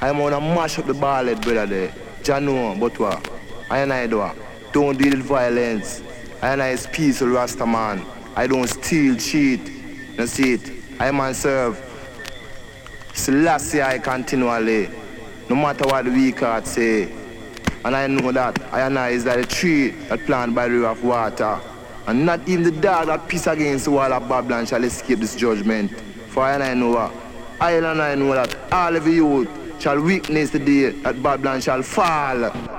I'm gonna mash up the ballad, brother there. Jano, but what? I and I do? Don't deal with violence. I and I is peaceful Rasta man. I don't steal, cheat. You see it? I man serve. Selassie I continually. No matter what the weak heart say. And I know that I and I is like a tree that planted by the river of water. And not even the dog that piss against the wall of Babylon shall escape this judgment. For I and I know what? I and I know that all of you shall witness the day that Babylon shall fall.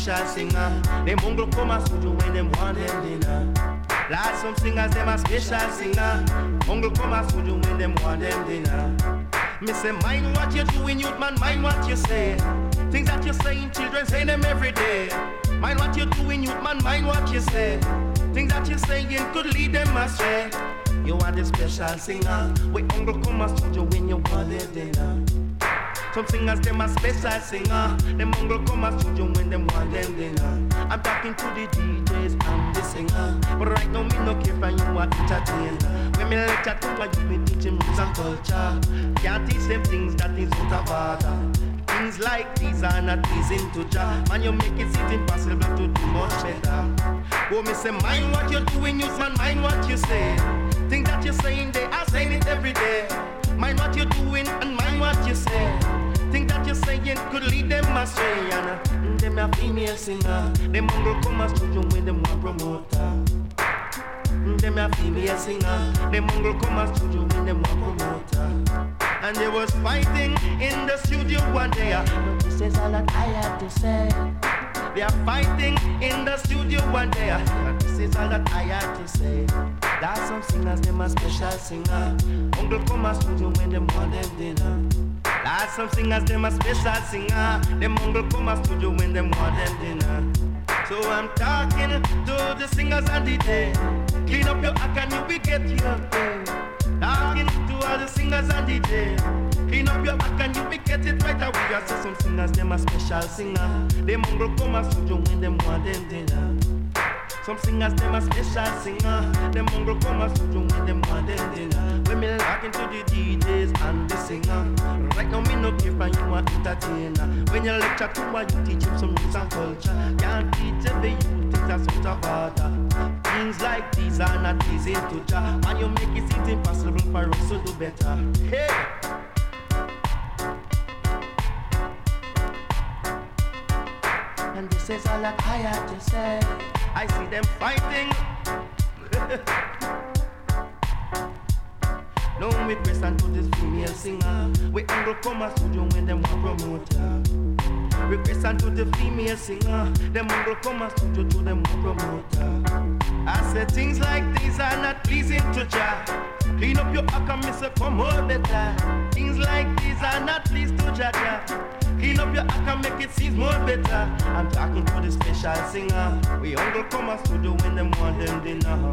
Special singer. Them mongrel come and studio when them want them dinner. Last some singers them a special singer. Mongrel come and studio when them want them dinner. Me say mind what you're doing, youth man, mind what you say. Things that you're saying, children say them every day. Mind what you're doing, youth man, mind what you say. Things that you're saying could lead them astray. You are the special singer. We mongrel come and studio when you want them dinner. Some singers, them a special singer. Them mongrel come a studio when them want them dinner. I'm talking to the DJs and the singer. But right now, me no care for you are entertainer. When me lecture to my you me teaching music and culture. Can't teach them things that is out of order. Things like these are not easy to judge. Man, you make it seem impossible to do much better. Oh, me say, mind what you're doing, use man, mind what you say. Things that you're saying, they are saying it every day. Mind what you're doing and mind what you say. Think that you're saying could lead them astray. And uh, mm, them a female singer. Them mongrel come a studio when them want promoter. Mm, them a female singer. Them mongrel come a studio when them want promoter. And they was fighting in the studio one day. Uh, but this is all that I have to say. They are fighting in the studio one day. Uh, this is all that I have to say. That's some singers, them a special singer. Uncle come a studio when them want them dinner. That's some singers, them a special singer. Them mongrel come a studio when them want them dinner. So I'm talking to the singers and the day. Clean up your act and you will get your pay. Talking to all the singers and the day. Clean up your act and you will get it right away. I see some singers, them a special singer. Them mongrel come a studio when them want them dinner. Some singers, them a special singer. Them mongrel come a studio when them want them dinner. When me talking to the DJs and the singer. Right now me no care and you a entertainer. When you lecture to a you teach him some roots and culture. Can't teach every youth things that's out of order. Things like these are not easy to Jah. And you make it seem impossible for us to do better. Hey. And this is all that I have to say. I see them fighting. No request to this female singer. We angle come a studio when them want promoter. Request to the female singer. Them angle come a studio to them want promoter. I said things like these are not pleasing to Jah. Clean up your act and miss a come out better. Things like these are not pleasing to Jah. Clean up your act and make it seem more better. I'm talking to the special singer. We uncle come a studio when them want them dinner.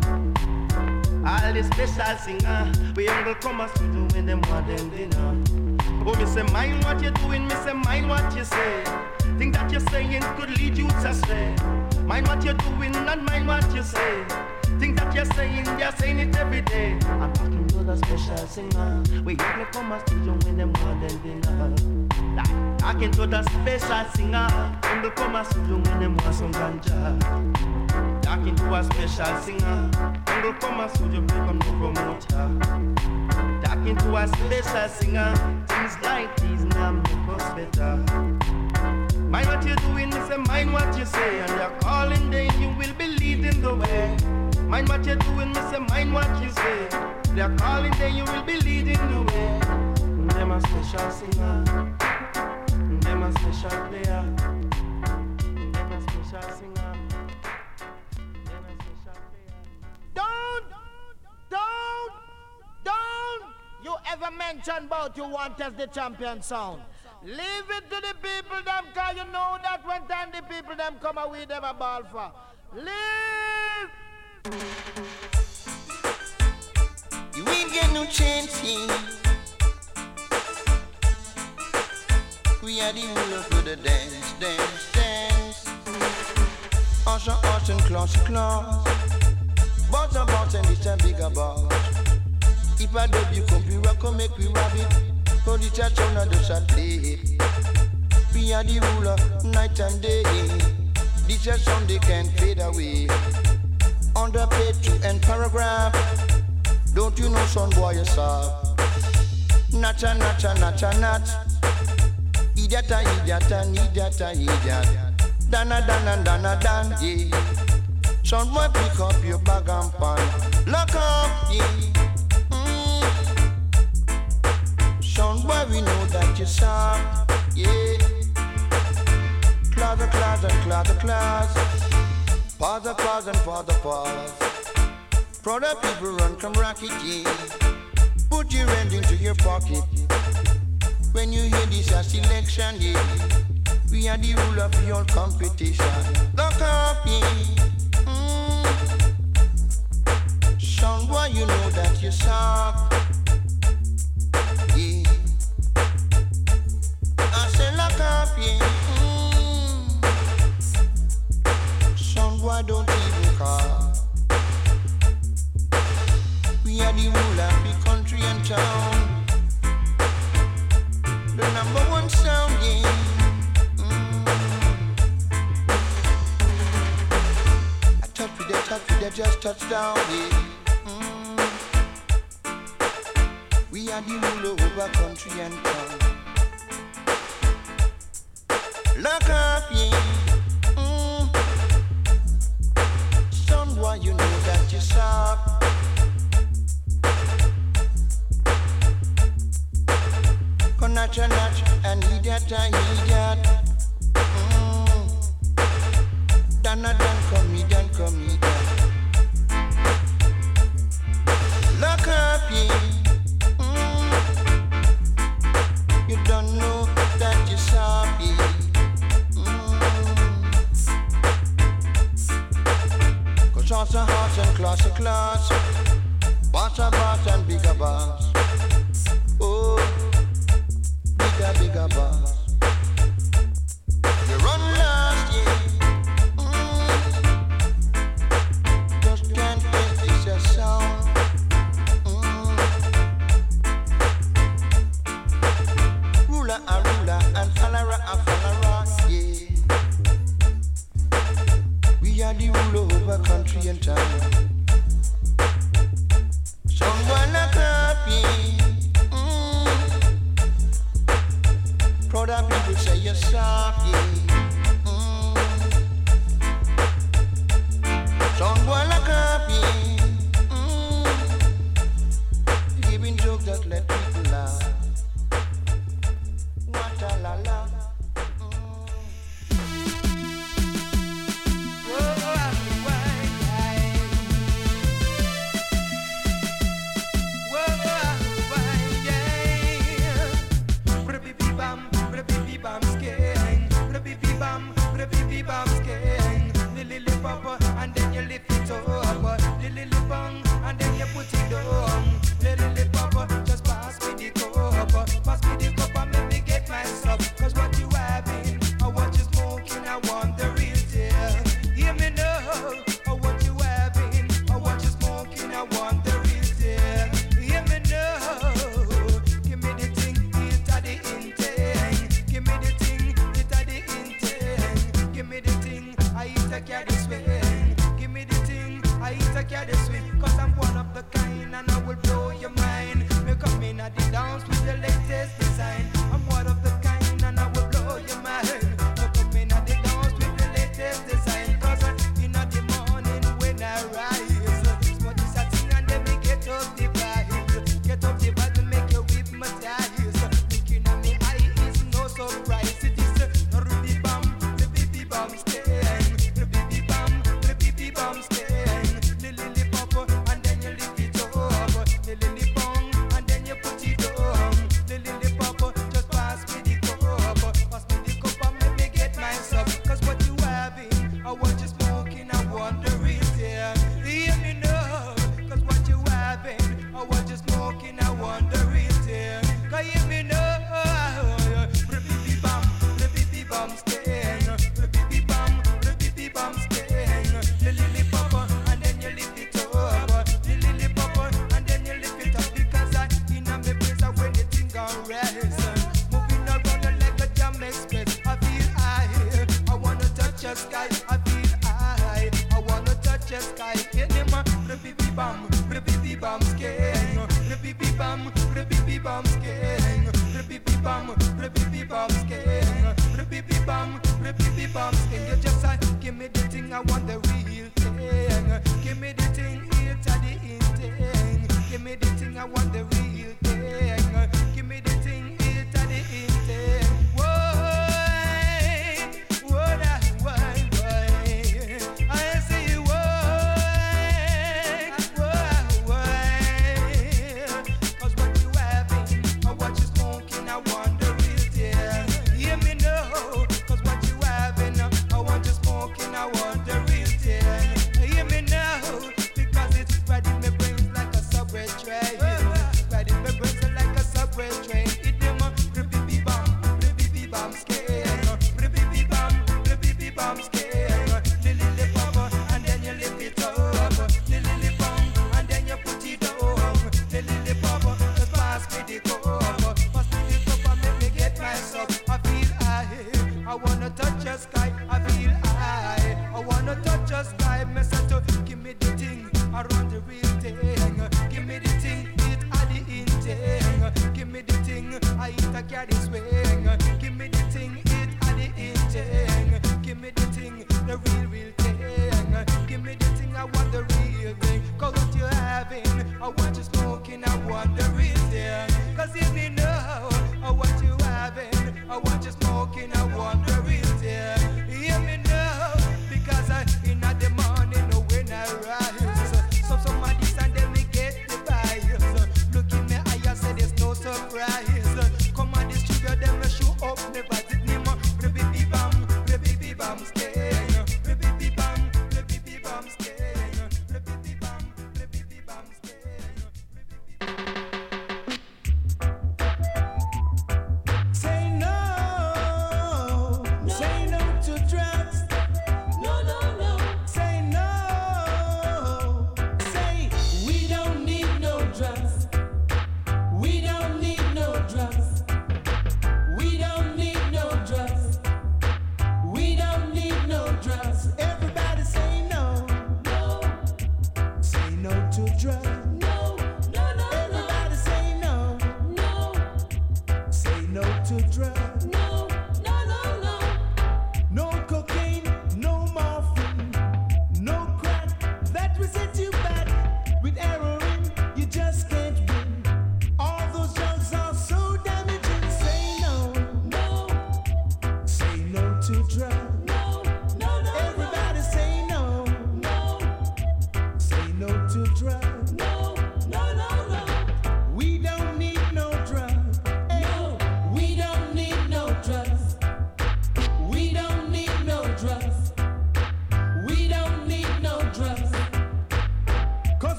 All the special singer, we ain't gonna come do when them want them dinner. Oh, me say, mind what you're doing, me say, mind what you say. Think that you're saying could lead you to astray. Mind what you're doing, not mind what you say. Think that you're saying, you're saying it every day. I'm talking the special singer. We ain't gonna come as we when them want them dinner. Talking to the special singer. They come as we when them want some ganja. Talking to a special singer. Uncle come and studio become no promoter. Talking to a special singer. Things like these now make us better. Mind what you're doing, say mind what you say. And you're calling, then you will be leading the way. Mind what you're doing, say mind what you say. They're calling, then you will be leading the way. Them a special singer. Them a special player. Them a special singer. Don't, don't you ever mention about you want as the champion sound. Leave it to the people them cause you know that when time the people them come away them a ball for. Leave! Ain't get no chance here. We are the ruler for the dance, dance, dance. And it's a bigger. If I dub you come, make we rob it. For the. We are the ruler, night and day. This can't fade away. Underpaid to end paragraph. Don't you know, son boy, you're soft. Nacha, nacha, nacha, nat. Idiota, idiota, idiota, idiota. Dana, dana, dana, dan, yeah. Son boy, pick up your bag and pan. Lock up, yeah. Mm. Son boy, we know that you're soft, yeah. Class, class, class, class. Pause, pause, and pause, pause. Brother people run come rocket, yeah. Put your hand into your pocket. When you hear this a selection, yeah. We are the rule of your competition. Lock up, yeah. Son, why you know that you're soft? Yeah. I say lock up, yeah. Mm. Son, why don't you know that, touch with that, just touch down, yeah. We are the ruler over country and town. Look up, yeah. Mm. You know that you're idiot, idiot. Mm. Comedian, comedian. Yeah. Shots and hearts and class and class. Boss and boss and bigger boss.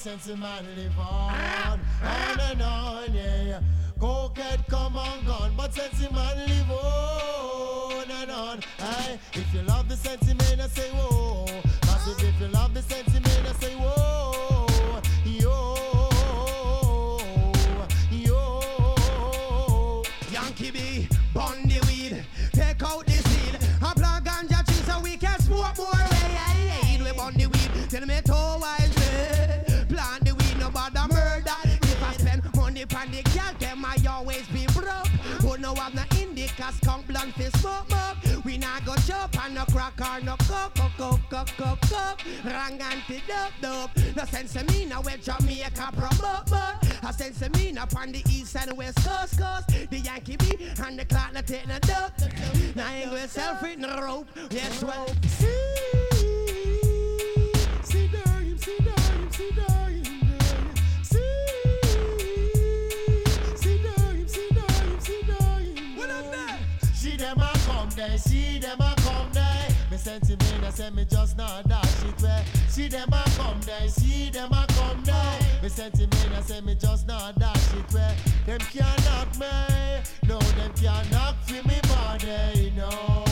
Since the man live on, on and on, yeah. Cokehead come and gone, but since the man live on and on. Aye, if you love the sentiment, I say whoa. Massive, if you love the sentiment, I say whoa. Yo, yo. Yankee the weed, take out the seed, plant ganja so we can smoke more. Way, we the weed, tell me skunk fi smoke smoke. We not go chop and no crack or no coke, coke, coke, coke, coke, coke. Rang anti dope dope. No sense of me now where Jamaica promote, but I sense of me now on the east and west coast, coast. The Yankee B and the clock not take no dope. Now ain't going self with no rope. Yes, well. Say me just not dash it where. See them a come there, see them a come there. Me sentiment, I say me just not dash it where. Them can't knock me, no, them can't knock for me body, no.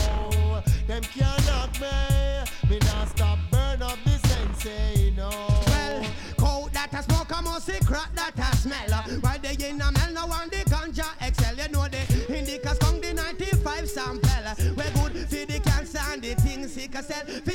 Them can't knock me, me not stop burn up the sensei, no. Well, cold that a smoke, I must say crack that a smell. Why they man.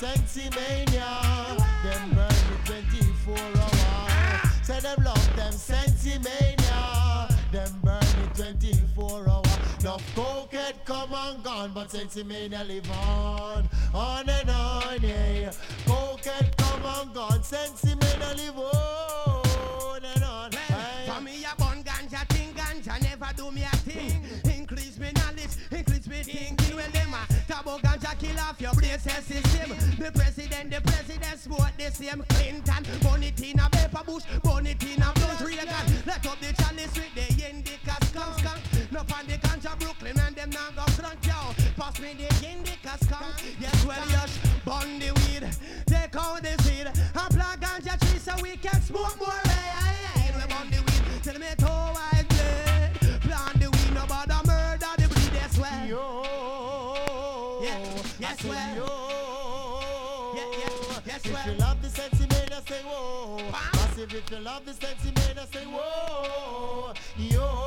Sentimania. Them burn me 24 hours. Say them love them Sentimania. Them burn me 24 hours. No coke had come and gone, but Sentimania live on, on and on, yeah. Coke had come and gone, Sentimania live on. Say system. The president, the president smoke the same. Clinton, Bonitina, Paper Bush, Bonitina, Blunt Reagan. Let up the chalice with the indica skunk skunk. No on the ganja Brooklyn and them now go drunk yo. Pass me the indica skunk. Yes, well, yes, burn the weed. Take out the seed. And plant ganja tree so we can smoke more. If love the sexy man, I say whoa. Yo.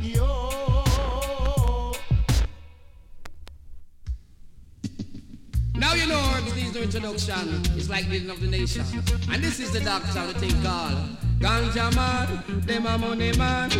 Yo. Now you know herbs needs no introduction. It's like leading of the nation. And this is the doctor, the thing called Ganja man, them a money man.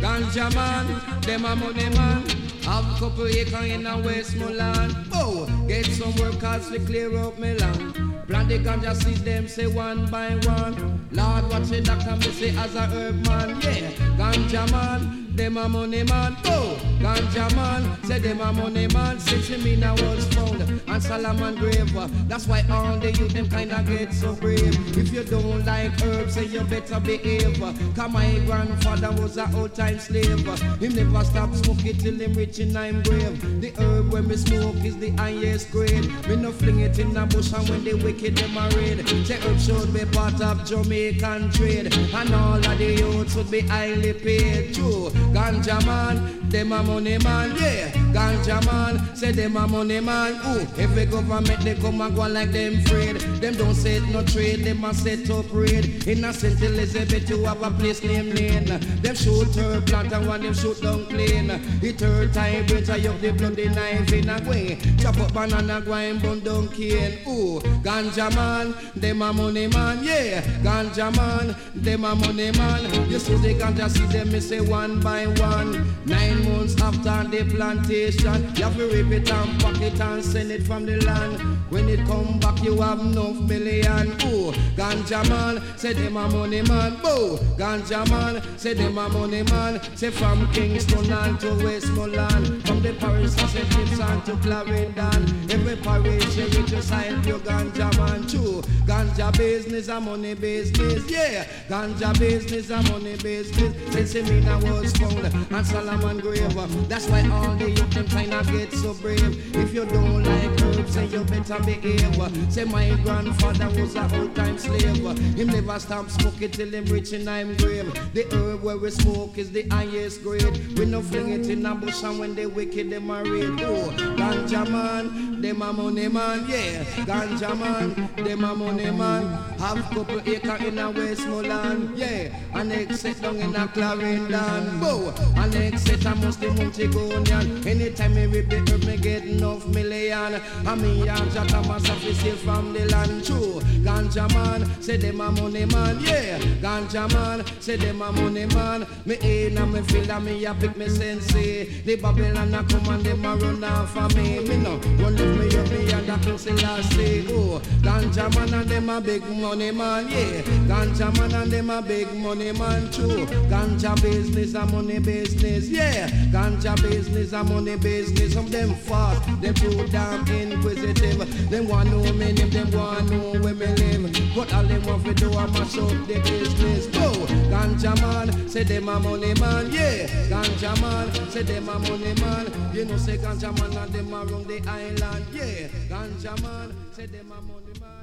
Ganja man, them a money man. Have a couple acre in a Westmoreland. Oh, get some workers to clear up my land. Plant the ganja seed, them say one by one. Lord, watch the doctor, me say as a herb man. Yeah, ganja man, them a money man. Oh, ganja man, say them a money man. Since him in a was found and Solomon grave. That's why all the youth them kinda get so brave. If you don't like herbs, say you better behave. Cause my grandfather was a old time slave. Him never stop smoking till him rich in I'm grave. The herb when me smoke is the highest grade. Me no fling it in the bush and when they wicked them a raid. Say herb should be part of Jamaican trade. And all of the youths would be highly paid. True, ganja man, them a money man. Yeah, ganja man, say them a money man. Ooh, every government they come and go like them afraid. Them don't set no trade, them a set up raid. In a St. Elizabeth you have a place named Lane. Them shoot her plant and one them shoot down clean. It her time I up the bloody knife in a way. Chop up banana go and bun down cane. Ooh, ganja man, them a money man. Yeah, ganja man, them a money man. You see the ganja see them me say one by one. Nine months after the plantation, you have to rip it and pack it and send it from the land. When it come back, you have enough million. Ooh, ganja man, say them a money man. Boo, ganja man, say them a money man. Say from Kingston and to Westmoreland, from the parish of St. To Clarendon. Every parish you reach, you sign your ganja man. True, ganja business a money business. Yeah, ganja business a money business. Since me I was found and Solomon grave. That's why all the youth them kinda get so brave. If you don't like herbs, say you better behave. Say my grandfather was a old time slave. Him never stop smoking till him rich in I'm grave. The herb where we smoke is the highest grade. We no fling it in a bush and when they wicked them a raid. Oh, ganja man, them a money man, yeah. Ganja man, them a money man. Have couple acre in a Westmoreland, yeah. And exit down in a Clarendon, boo. And exit a Muslim Montigonian. Anytime me rip the herb, me get enough million. And me and Jata Massa fi steal from the land, true. Ganja man, say them a money man, yeah. Ganja man, say them a money man. Me in and me feel that me a pick me sensei. Eh. The Babylon a come and them a run off of me. Me no run leave me up me and that King Selassie. Oh, ganja man and them a big money man, yeah. Ganja man and them a big money man, true. Ganja business a money business, yeah. Ganja business a money business. Some them fast, them too damn inquisitive. Them want know me name, them want know where me live. But all them want to do a mash up the business. Oh, ganja man, say them a money man, yeah. Ganja man, say them a money man. You know say ganja man and them around the island, yeah. Ganja man, say them a money man.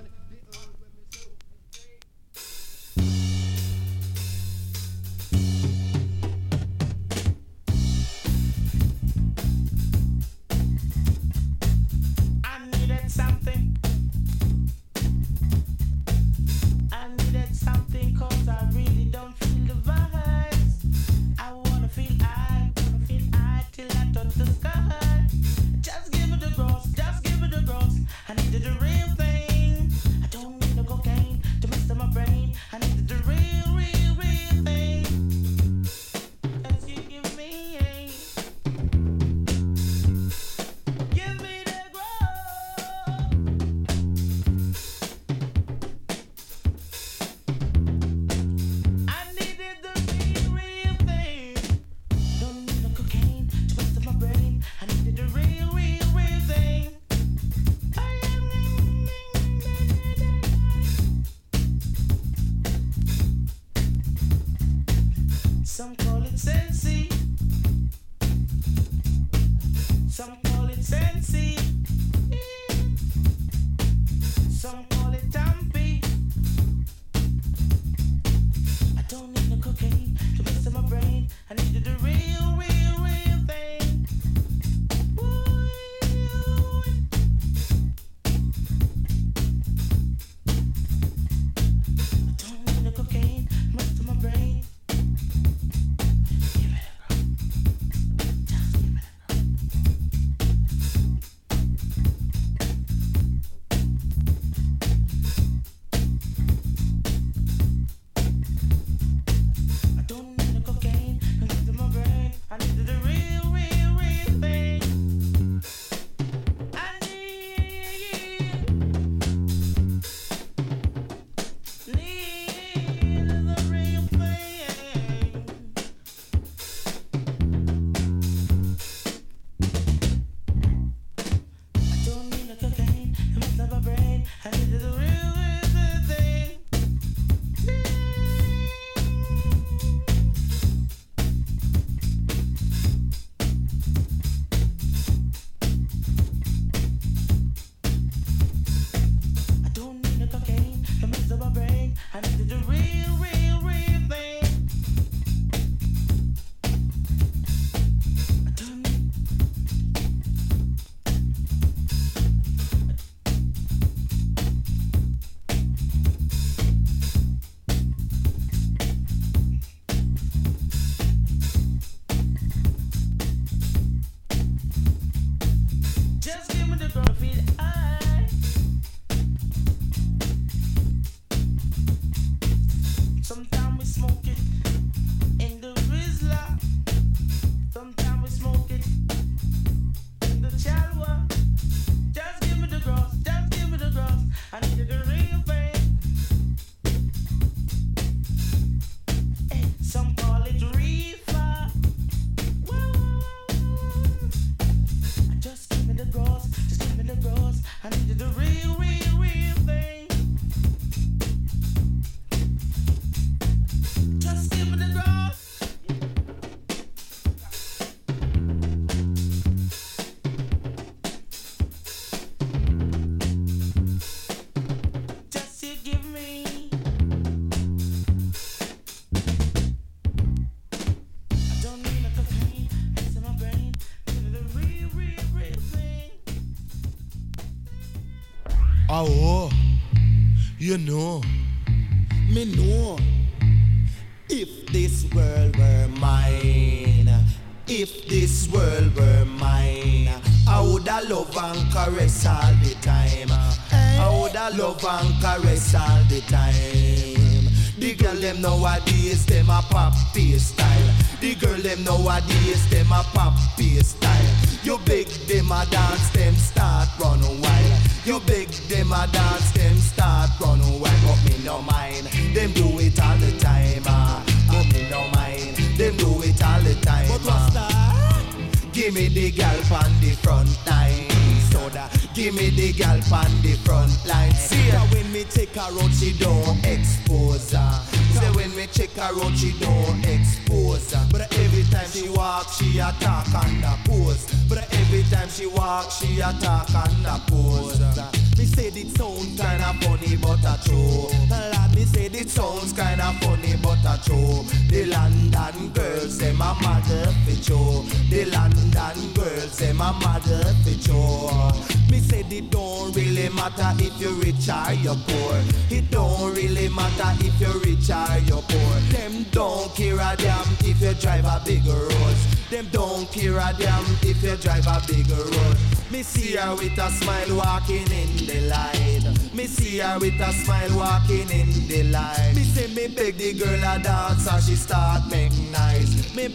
Just give me the rose. I need you to read.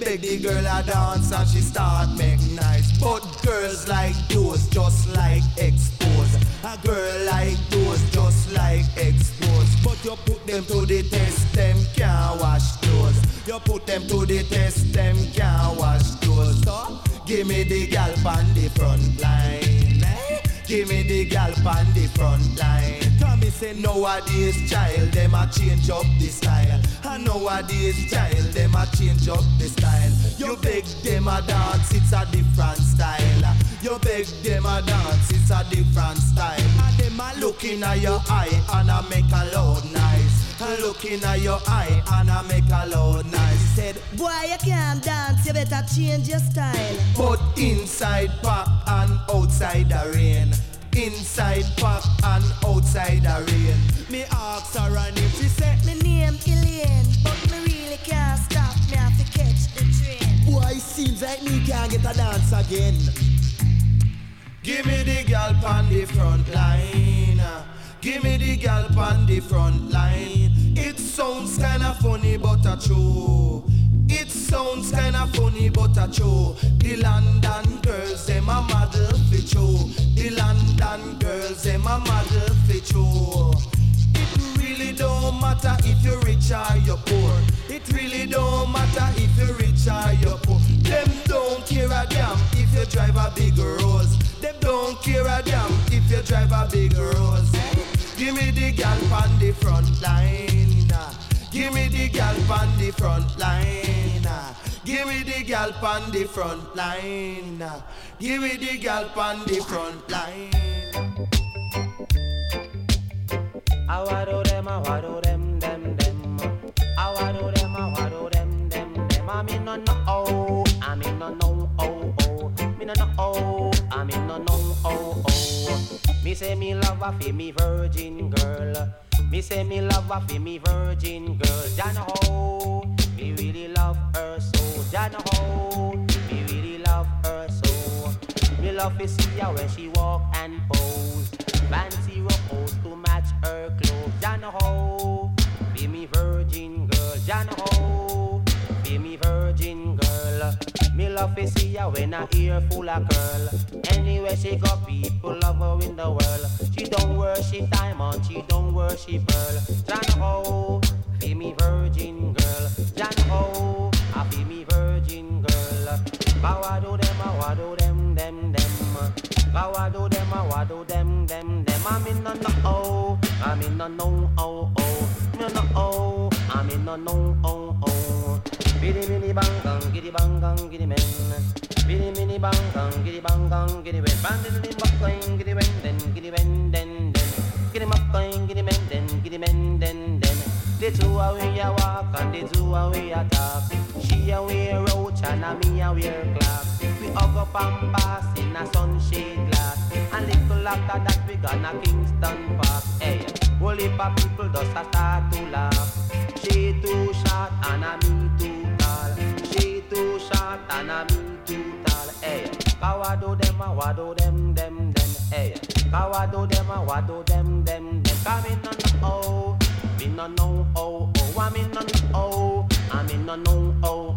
Me the girl a dance and she start make nice. But girls like those just like expose. A girl like those just like expose. But you put them to the test, them can't wash clothes. You put them to the test, them can't wash clothes. So give me the gal on the front line. Eh? Give me the gal on the front line. Tommy say nowadays child them a change up the style. And nowadays child them a change up the style. You beg them a dance, it's a different style. You beg them a dance, it's a different style. And them a looking at your eye and a make a loud nice. And looking at your eye and a make a loud nice. Said, Boy, you can't dance, you better change your style. but inside pop and outside the rain. Inside pop and outside the rain. Me ask her and if she said, My name Elaine, but me really can't stop. Me have to catch the train. Boy, seems like me can't get a dance again. Give me the gal on the front line. Give me the gal on the front line. It sounds kinda funny, but a true. Sounds kinda funny, but I true. The London girls, them a model for true. The London girls, them a model for true. It really don't matter if you're rich or you're poor. It really don't matter if you're rich or you're poor. Them don't care a damn if you drive a big Rolls. Them don't care a damn if you drive a big Rolls. Give me the gal on the front line. Give me the gal on the front line. Give me the gal on the front line. Give me the gal on the front line. I them, I them, them, them. I them, I them, them, them. I oh, I oh oh. Me oh, I no oh oh. Me oh, oh, oh. say me love a fi me virgin girl. Me say me love a fi me virgin girl. Jana ho, me really love her so. Jana ho, me really love her so. Me love to see her when she walk and pose. Fancy rose to match her clothes. Jana ho, be me virgin girl. Jana ho, be me virgin girl. Me love to see her when her ear full of curl. Anywhere she go, people love her in the world. She don't worship diamond, she don't worship pearl. Jana ho, be me virgin girl. No no oh, I'm in no no oh oh, no no oh, I'm in no no oh oh. Biddy mini bang gang, giddy bang gang, giddy men. Biddy mini bang gang, giddy bang gang, giddy men. Bandit in buck going, giddy men, then giddy men, then then. Giddy muck going, giddy men, then giddy men, then then. The two away a walk and the two away a talk. She a wear roach and a me a wear clock. We hug up and pass in a sunshade glass. After that we gonna Kingston Park. Hey, whole heap of people just a start to laugh. She too short and a me too tall. She too short and a me too tall. Hey, do them a wado them them them. Hey, do them a wado them them them. Come in on the oh, me no know oh oh. I me no know oh, I me no know oh.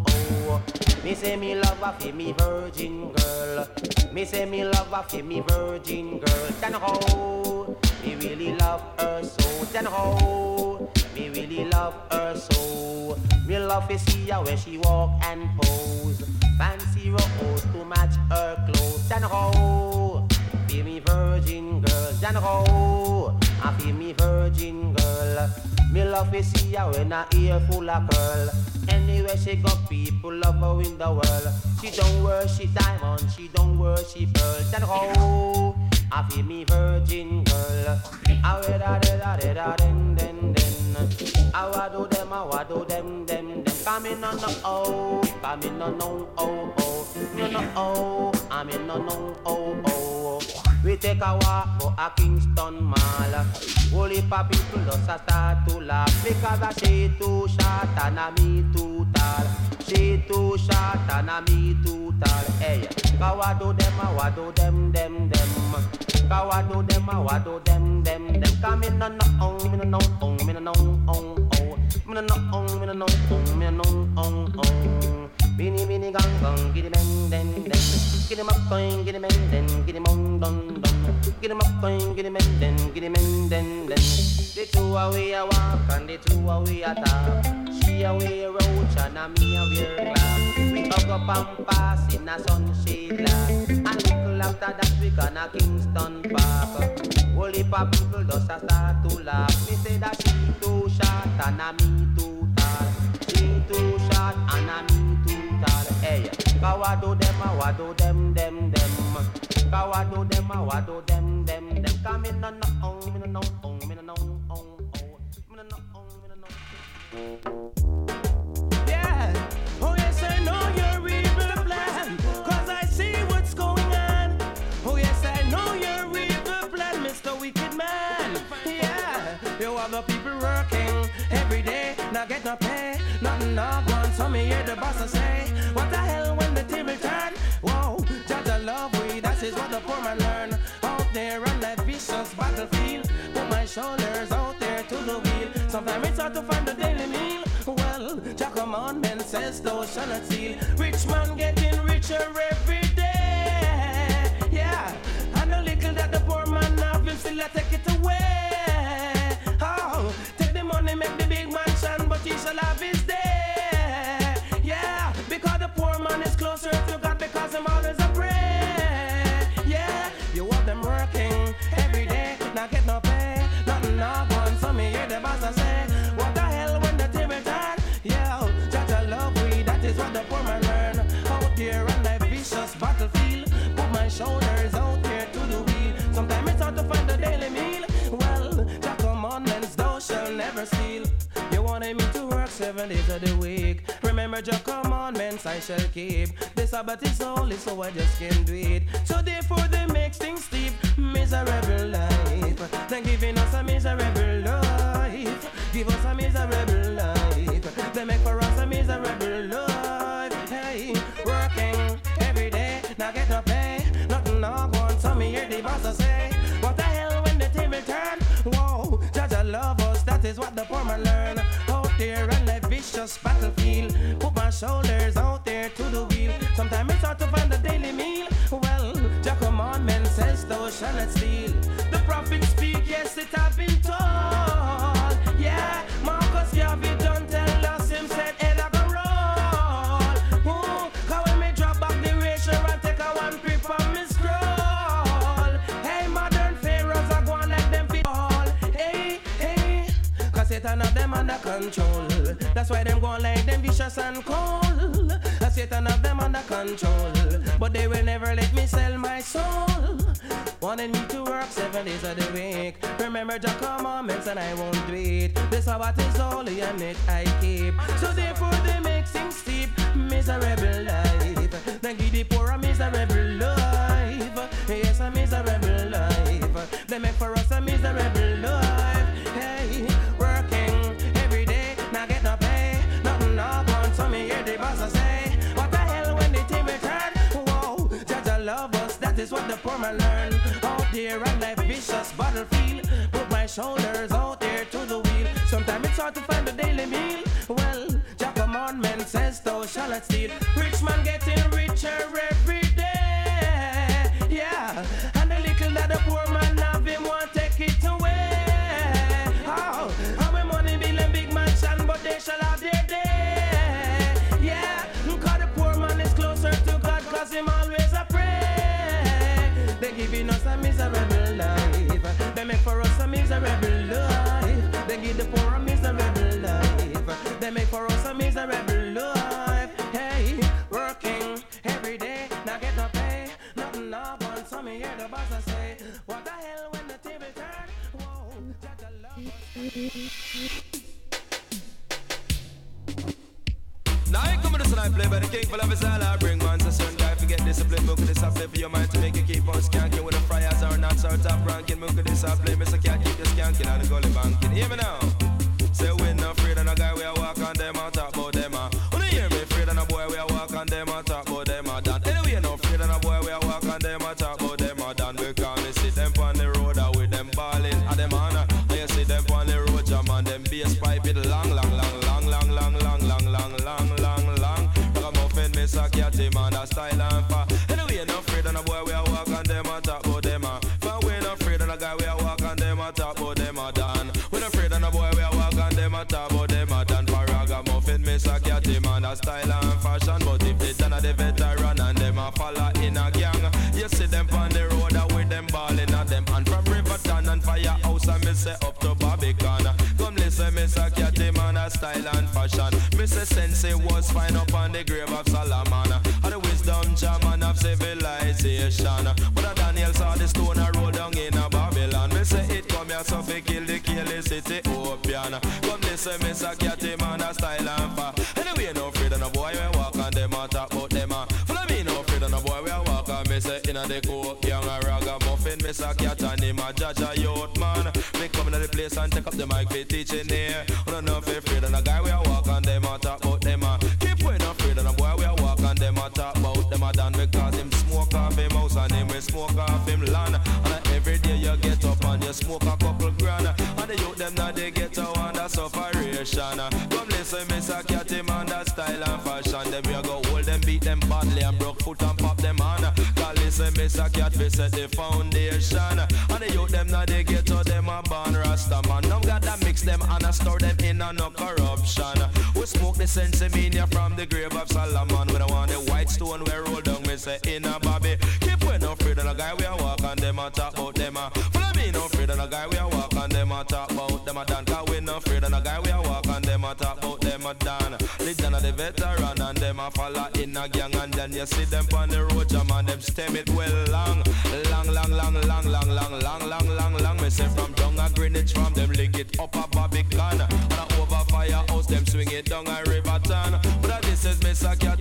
Me say me love a fi me virgin girl. Me say me love a fi me virgin girl. Then how me really love her so. Then how me really love her so. Me love to see her when she walk and pose. Fancy rose to match her clothes. Then how be me virgin girl. Then how I feel me virgin girl. Me love to see her when her ear full of curl. Anywhere she go, people love her in the world. She don't worship diamond, she don't worship pearl. Then how I feel me virgin girl. Ah, I wear da da da da den den den. I wa do them, I ah, wa do them them them. Come in on the oh, come in on no oh oh, no no oh, I'm in on no oh oh. We take a walk for a Kingston Mall. Holy pa people just a start to laugh because I she too short and a me too tall. She too short and a me too tall. Hey, kawa do them, a wa do them, them, them. Kawa do them, a wa do them, them, them. Come in no no oh, me no no oh, me no no oh oh. Me no no oh, me no no oh, me no no oh oh. Bini bini gang gang, giddy bang den den. Get him up going, get him in den, get him on dun dun. Get him up going, get him in den, get him in den den. The two away a walk and the two away a talk. She away a roach and a me wear glass. We hug up and pass in a sunshade glass. And little after that we gonna Kingston Park. Whole heap people just a start to laugh. Me say that she too short and a me too tall. She too short and a me too tall. Hey, kawa do them a wa do them them them. Kawa do them a wa do them them them. Come in no oh me no oh me no oh oh me no oh me no no. Yeah. Oh yes, I know your evil plan. Cause I see what's going on. Oh yes, I know your evil plan, Mr. Wicked Man. Yeah. You have the people working every day, not get no pay. Nothing not one. So me hear the boss say, What the hell when the table turn? Whoa, judge I love we, that is what the poor man learn. Out there on that vicious battlefield, put my shoulders out there to the wheel. Sometimes it's hard to find the daily meal. Well, Jah commandment says thou shall not steal. Rich man getting richer every day. Yeah, and the little that the poor man have, will still I take it away. Never steal. You wanted me to work seven days of the week. Remember your commandments I shall keep. The Sabbath is holy, so I just can't do it. So therefore they make things steep. Miserable life. They're giving us a miserable life. Give us a miserable life. They make for us a miserable life. Hey, working every day, not get no pay. Nothing not going, so me hear the boss say. Poor man learn. Out there on that vicious battlefield, put my shoulders out there to the wheel. Sometimes it's hard to find a daily meal. Well, your commandment says thou shalt not steal. The prophets speak, yes, it have been told. Control. That's why them going like them vicious and cold. I Satan have them under control. But they will never let me sell my soul. Wanting me to work seven days of the week. Remember your commandments and I won't do it. The Sabbath is holy and it I keep. So therefore they make things steep. Miserable life. Then give the poor a miserable is what the poor man learn. Out there on life vicious battlefield. Put my shoulders out there to the wheel. Sometimes it's hard to find a daily meal. Well, Jah commandment says thou shall not steal. Rich man getting richer every miserable life. They make for us a miserable life. They give the poor a miserable life. They make for us a miserable life. Hey, working every day, now get no pay. Nothing up on some hear the boss I say. What the hell when the table turn? Whoa, judge a love. Now I come to this and I play by the king full of his all I bring man so certain guy forget discipline book this I play for your mind to make you keep on skanking. With the fryers or not so top ranking book this I play Mr. Cat keep the skanking. And the gully banking. Hear me now. Say we not afraid of no guy we a walk on them and a and fa. Anyway no afraid of no boy we a walk on them and talk about them ah. For we no afraid of no guy we a walk on them and talk about them ah done We no afraid of no boy we a walk on them and talk about them ah done For ragamuffin miss a cat him and a style and fashion. But if they done a the veteran and them a follow in a gang. You see them on the road ah, with them balling at them. And from Riverton and Firehouse and me say up to Barbican Come listen me say cat him and a style and fashion. Me say Sensei was fine up on the grave of civilization But a Daniel saw the stone a roll down in a Babylon. Me say it come here so fi kill the the city opian Come listen me say cat him and a style and fa Anyway no afraid of no boy we walk and them a talk about them a Follow me no afraid of no boy we walk and me say inna the coke young a ragamuffin. Me say cat and him a judge a youth man. Me come inna the place and take up the mic fi teaching here smoke off him land. And every day you get up and you smoke a couple grand. And the youth them now they get a under sufferation Come listen me say cat him under style and fashion. Them we go hold them beat them badly and broke foot and pop them on. Cause listen say cat we set the foundation. And the youth them now they get to them a born rasta man. Now got that mix them and I store them in a no corruption. We smoke the sensimania from the grave of Solomon. We don't want the white stone we roll down me say in a bobby them a follow in a gang And then you see them on the road jam and them stem it well long. Long, long, long, long, long, long, long, long, long, long. Me say from down a Greenwich from them lick it up a Barbican And over firehouse them swing it down a Riverton. But this is Mr. Cat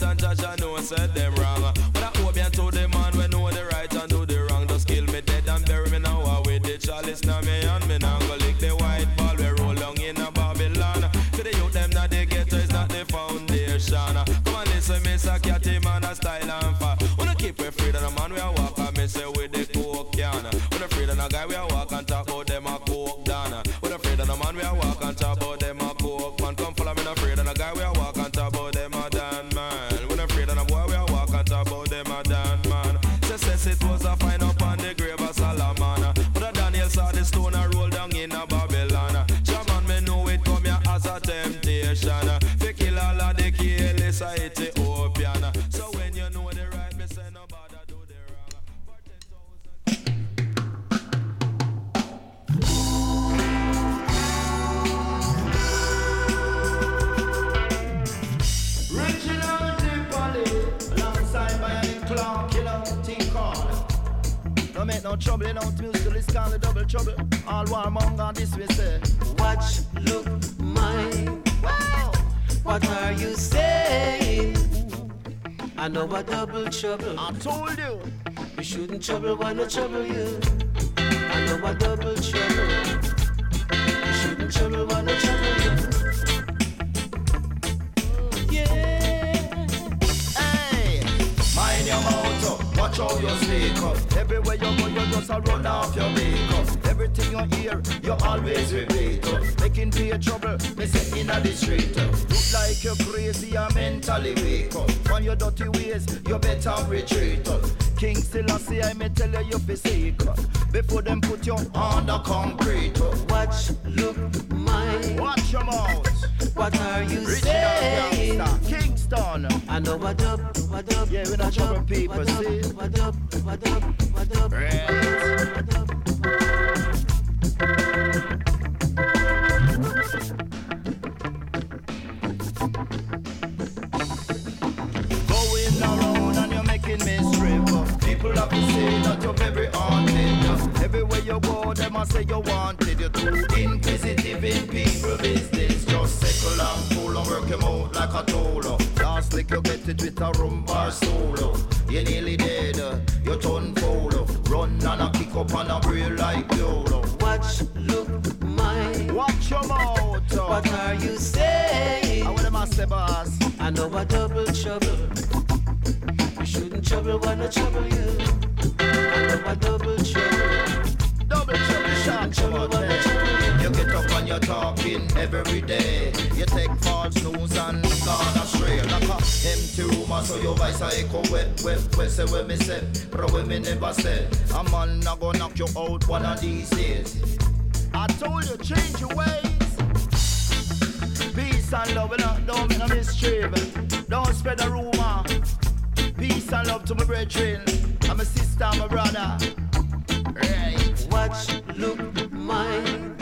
I know about double trouble. I told you. we shouldn't trouble one I trouble you. I know about double trouble. We shouldn't trouble one I trouble you. Just a run off your makeup. Everything you hear, you always repeat. Making pay trouble, me say inna the street. Look like you're crazy and mentally weak. On your dirty ways, you better retreat. King still I may tell you you seek before them put you on the concrete. Watch, look, my. Watch your mouth. What are you Rich saying? Kingston. I know what up, what up. Yeah, we not trouble people, see. What up, what up, what up. Up. Going around and you're making me strip. People have to say that you're very haunted. Everywhere you go, them a say you wanted. You're too inquisitive in people business. Just settle and pull and work him out like a tool. Last lick you get it with a rumbar solo. You're nearly dead, you turn fool. Run and a kick up and a brain like YOLO. Watch, look, my. Watch your mouth. What are you saying? I want them a say boss. I know a double trouble. Shouldn't trouble I trouble you. I know a double trouble. Double trouble shot trouble I trouble you. You get up and you're talking every day. You take false news and gone astray. Like a empty rumor, so your voice a echo wet, wet, wet. Say what me say, but what me never say. A man not gonna knock you out one of these days. I told you, change your ways. Peace and love, you know, don't make no mistreat. Don't spread a rumor. Peace and love to my brethren. And my sister, and my brother. Right. Watch, look, mine.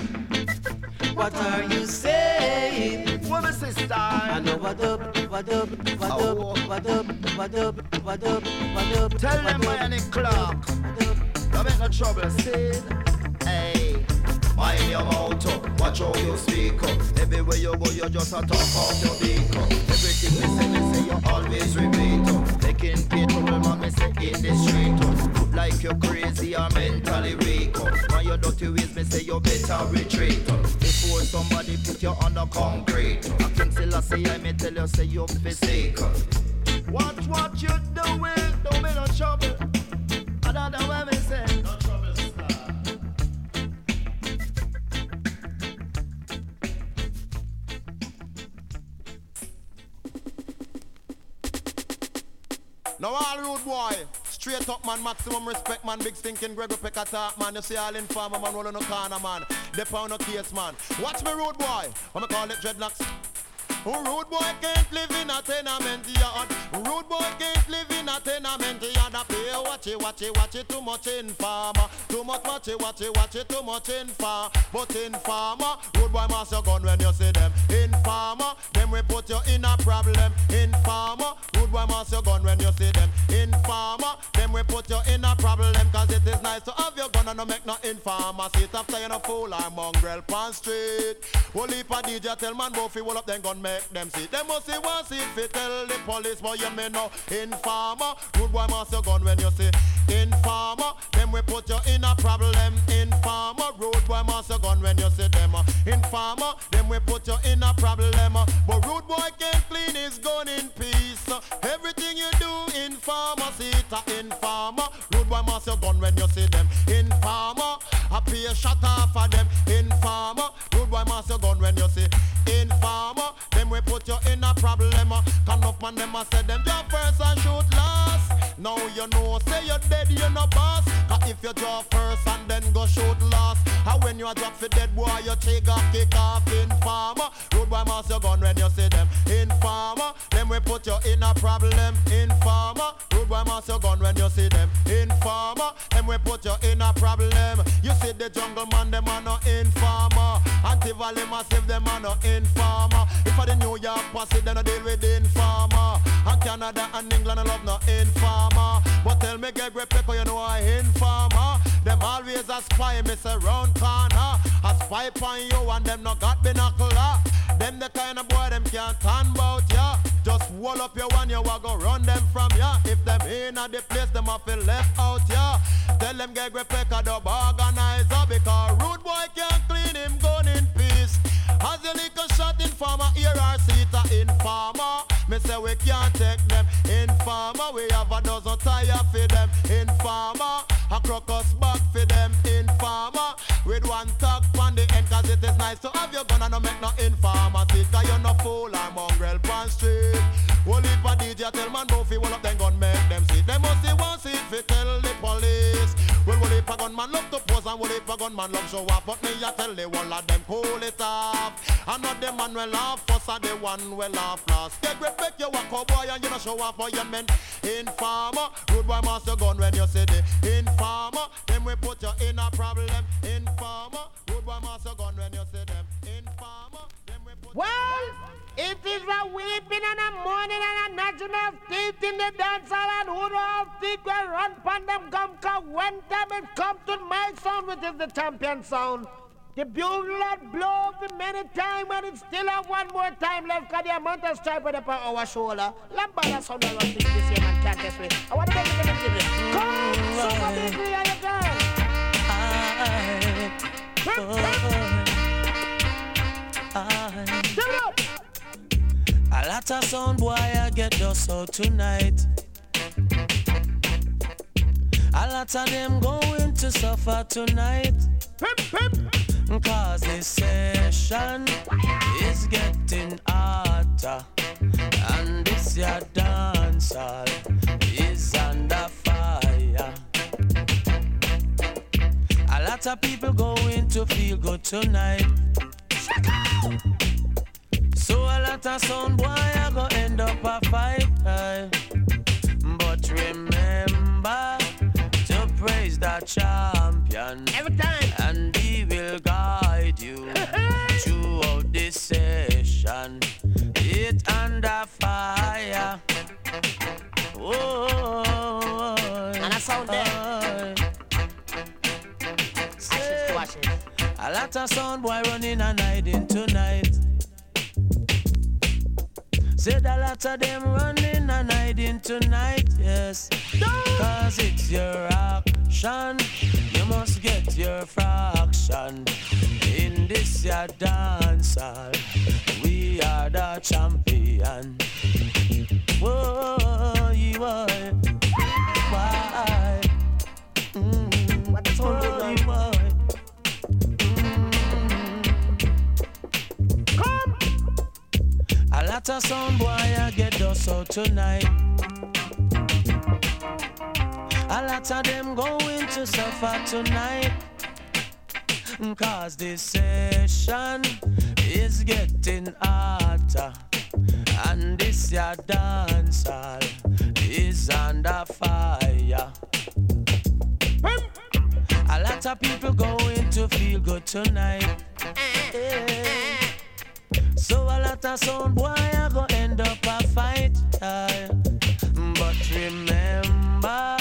What are you saying? What my sister? I know what up, what up, what up, what up, what up, what up, what up. Tell them Miami Clark. Don't make no trouble, see? Hey. Mind your mouth up, watch how you speak up. Everywhere you go, you just a talk out your beak up. Everything me say, me say, you always repeat up. Taking pay trouble, man, me say in the street up. Like you're crazy or mentally weak up. When your dirty ways, me say you better retreat up. Before somebody put you on the concrete. I can still I say, I may tell you, say you physique up. Watch what you doing, don't make no trouble. Another way Now all rude boy, straight up man, maximum respect man, big stinking Gregory Peck attack man. You see all informer man, rolling no corner man, they pound no case man. Watch me rude boy, what me call it dreadlocks. Rude boy can't live in a tenement yard. Rude boy can't live in a tenement yard. I pay watch it, watch it, watch it too much in farmer. Too much watch it, watch it, watch it too much in farm. But in farmer, rude boy your gun when you see them. In farmer, them we put you in a problem. In farmer, boy must your gun when you see them. In farmer, them we put you in a problem. Cause it is nice to have your gun and no make no informer. Sit after you no fool or mongrel pan street. Whole heap of DJ tell man both roll up then gun make them see. Them must see one see fit tell the police but you may know informer. Rude boy must your gun when you see informer. Them we put you in a problem. Informer. Rude boy must your gun when you see them. Informer. Them we put you in a problem. But rude boy can't clean his gun in peace. Everything you do informer. See it a informer. Rude boy must your gun when you see them. Informer. A shot off of them. Informer. Rude boy must your gun when you see informer. Them we put you in a problem. Come up on them and say them draw first and shoot last. Now you know, say you're dead, you no boss. Cause if you draw first and then go shoot last. How when you a drop for dead boy, you take off, kick off informer. Road boy must your gun when you see them. Informer, them we put you in a problem. Informer, boy must your gun when you see them. Informer, them we put you in a problem. You see the jungle man, them are no informer. Anti-Valley massive, them are no informer. If I the New York posse, then I deal with informer. And Canada and England, I love no informer. But tell me, get great you know I informer. Them always a spy, me say round corner. A spy on you and them no got binocular. Them the kind of boy them can't turn wall up your one, you a go run them from ya. If them in at the place, them a feel left out ya. Tell them get great the dub organizer because rude boy can't clean him gun in peace. As a little shot in farmer, here our seat a informer. Me say we can't take them. Informer, we have a dozen tire for them. Informer, A crocus back for them informer. With one tuck on the end, cause it is nice to have your gun and no make no informer. See, cause you're no fool, I'm gunman love to pose and well, if a gunman love show off, but me I tell the whole of them cool it off. I'm not the man well off, first are the one well off last. Get respect you a cowboy oh and you know show off for your men. Informer, rude boy master gun when you say the informer. Them we put you in a problem. Informer, rude boy master gun when you say them. Informer, them we put Well, it is a weeping and a mourning and a gnashing of teeth in the dance hall and who do all think will run pon them gum cause when time it come to my sound which is the champion sound. The bugle that blow for many time when it still have one more time left cause the amount of stripe on our shoulder. Lambada sound that was this year man can't test me. I want to make it a. Come, super big, we are your A lot of sound boy I get dust out tonight. A lot of them going to suffer tonight. Cause this session is getting hotter. And this your dance hall is under fire. A lot of people going to feel good tonight. So a lot of sound boy are gonna end up a fight. aye. But remember to praise the champion every time, and he will guide you throughout this session. It under fire. Oh, And I sound there. Ashes to ashes. A lot of sound boy running and hiding tonight. Said a lot of them running and hiding tonight, yes. Cause it's your action. You must get your fraction. In this your dance hall, we are the champion. Whoa, you are. Why? Mm, whoa, you are. A sound boy I get dust out tonight. A lot of them going to suffer tonight. Cause this session is getting hotter. And this your dance hall is under fire. A lot of people going to feel good tonight. Yeah. So a lot of sound boy are gonna end up a fight. aye. But remember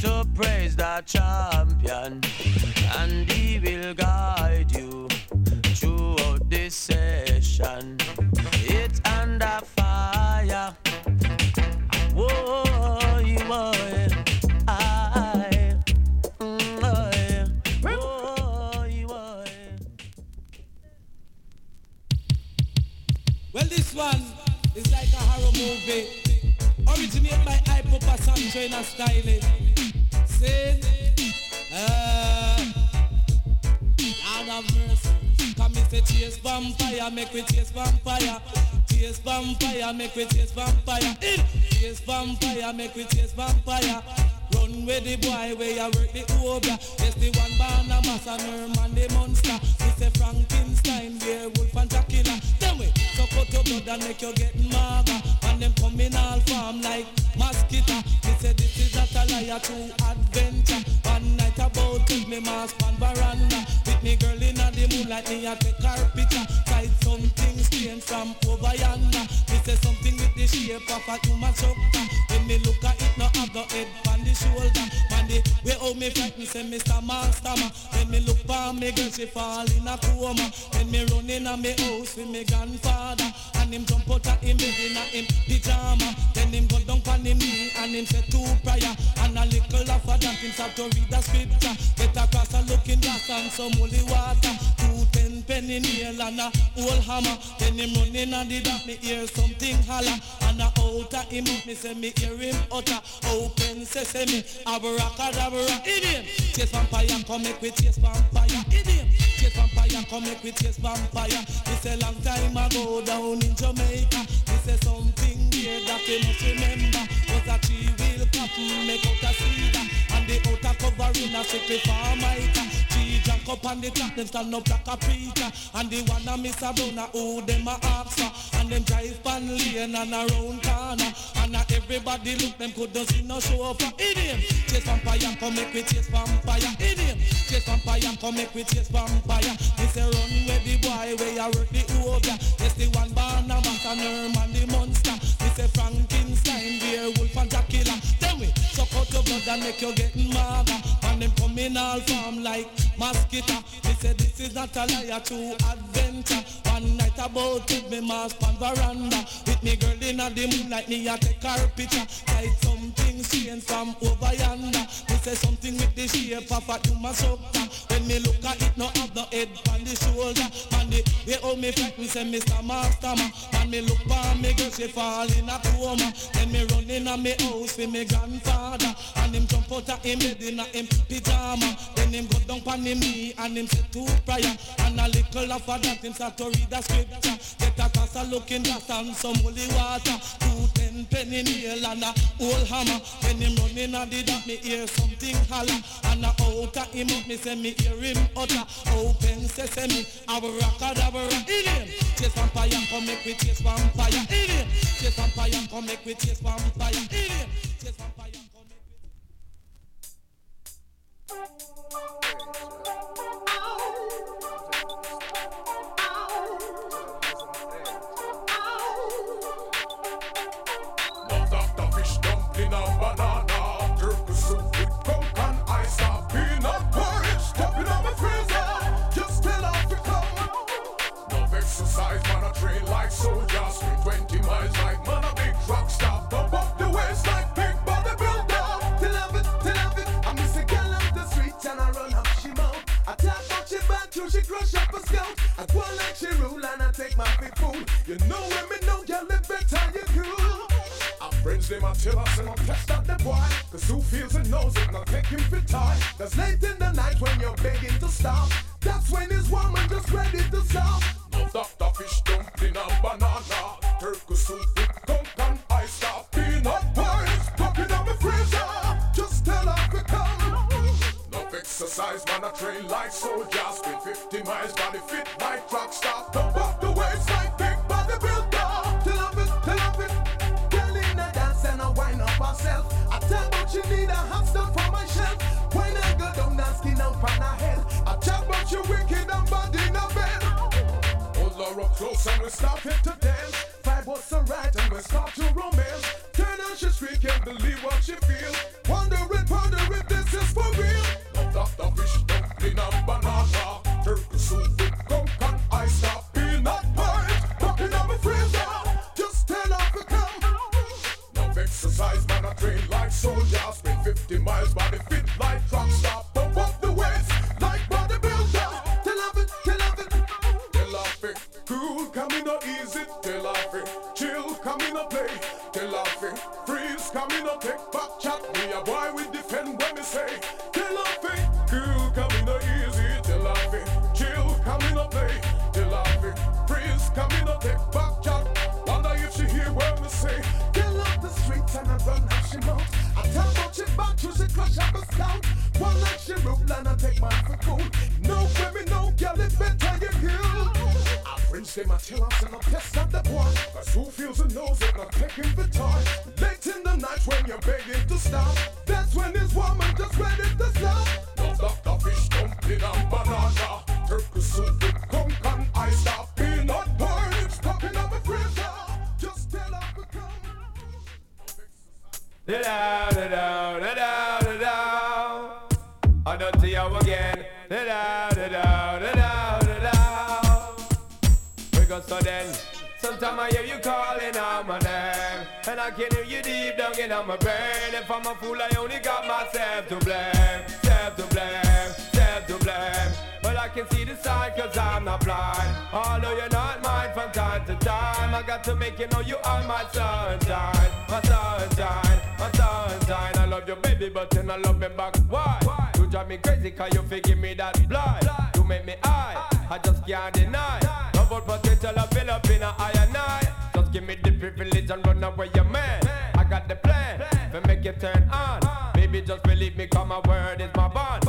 to praise the champion, and he will guide you throughout this session. Movie. Originated by Hypopa Sancho in a style. Saying, uh, Lord of mercy. Come and say chase vampire, make we chase vampire. Chase vampire, make we chase vampire. In chase vampire, make we chase vampire. Run with the boy where you work the obra. Yes, the one born a mass and her man the monster. We say Frankenstein, werewolf and Dracula. Suck out your blood and make you get maga. And them come in all form like mosquito. Me say this is not a liar, true adventure. One night about with me mask on veranda. With me girl in the moonlight, me a take her picture. Sight something strange from over yonder. Say something with the shape of a human structure. When me look at it, no have the head on the shoulder. Man, the way how me fight, me say Mr. Master man. When me look for me girl, she fall in a coma. When me run in a me house with me grandfather. And him jump out of him bed in a him pyjama. Then him go down on him knee and him say two prayer. And a little of a that him start to read the scripture. Get across a looking glass and some holy water. Two ten penny nail and a old hammer. Then him running and the dark, me hear something holler. And a out of him, me say me hear him utter. Open sesame, abracadabra. In him, chase vampire, come make we chase vampire. Him, chase vampire, come make we chase vampire. It's a long time ago down in Jamaica. This is something there that you must remember. Was a tree wheel cotton make out a cedar. And the outer covering a strictly for Micah. Tree up on the top, them stand up like a preacher. And the one a miss a browner who them a ask for. And them drive pan lane and around corner. And a everybody look them could not see no show up. In him, chase vampire, come make we chase vampire. In him, chase vampire, come make we chase vampire. This a run where the boy where you work the ogre. Yes, the one born a master, Nerman the monster. This a Frankenstein, werewolf and Dracula. Out your blood and make you getting maga. Uh, and them come in all form like mosquito. They say this is not a lie, a true adventure. One night about with me mask on veranda. With me girl in a the moonlight, me a take her picture. Like something strange from over yonder. Me say something with the shape of a human structure. When me look at it, no have no head on the shoulder. Man, the way how me fight, me say Mr. Master man. Man, me look for me girl, she fall in a coma. Then me run in a me house for me grandfather. And him jump out of him bed in a him pyjama. Then him go down on him knee and him say two prayer. And a little after that him start to read the scripture. Get a of looking glass and some holy water. Two ten penny nail and a old hammer. When him running a the dark, me hear something holler. And a out of him me say me hear him utter. Open sesame, abracadabra. In him, chase vampire, come make we chase vampire. In him, chase vampire, come make we chase vampire. In him, chase vampire. Dr. she crush up a scout. I go like she rule and I take my big food. You know me know, girl, it better you cool. Friends, they might tell us and I'm test out the boy Cause who feels and knows it, not take him for time That's late in the night when you're begging to stop. That's when his woman just ready to stop. Like soldiers Spin 50 miles body fit like rock star Pump up the waist like big bodybuilder Till have it, till have it. Girl in the dance and I wind up herself. I tell about you need a hot stuff for my shelf. When I go down and skin out on her head. I tell about you wicked and bad in a bed. Hold her up close and we started to to make you know you are my sunshine. My sunshine, my sunshine. I love you, baby, but you don't love me back. Why? You drive me crazy cause you figure me that blind. You make me high, I just can't deny. Out potential, I fill up in a higher night. Just give me the privilege and run away your man. I got the plan to make you turn on. Baby, just believe me, cause my word is my bond.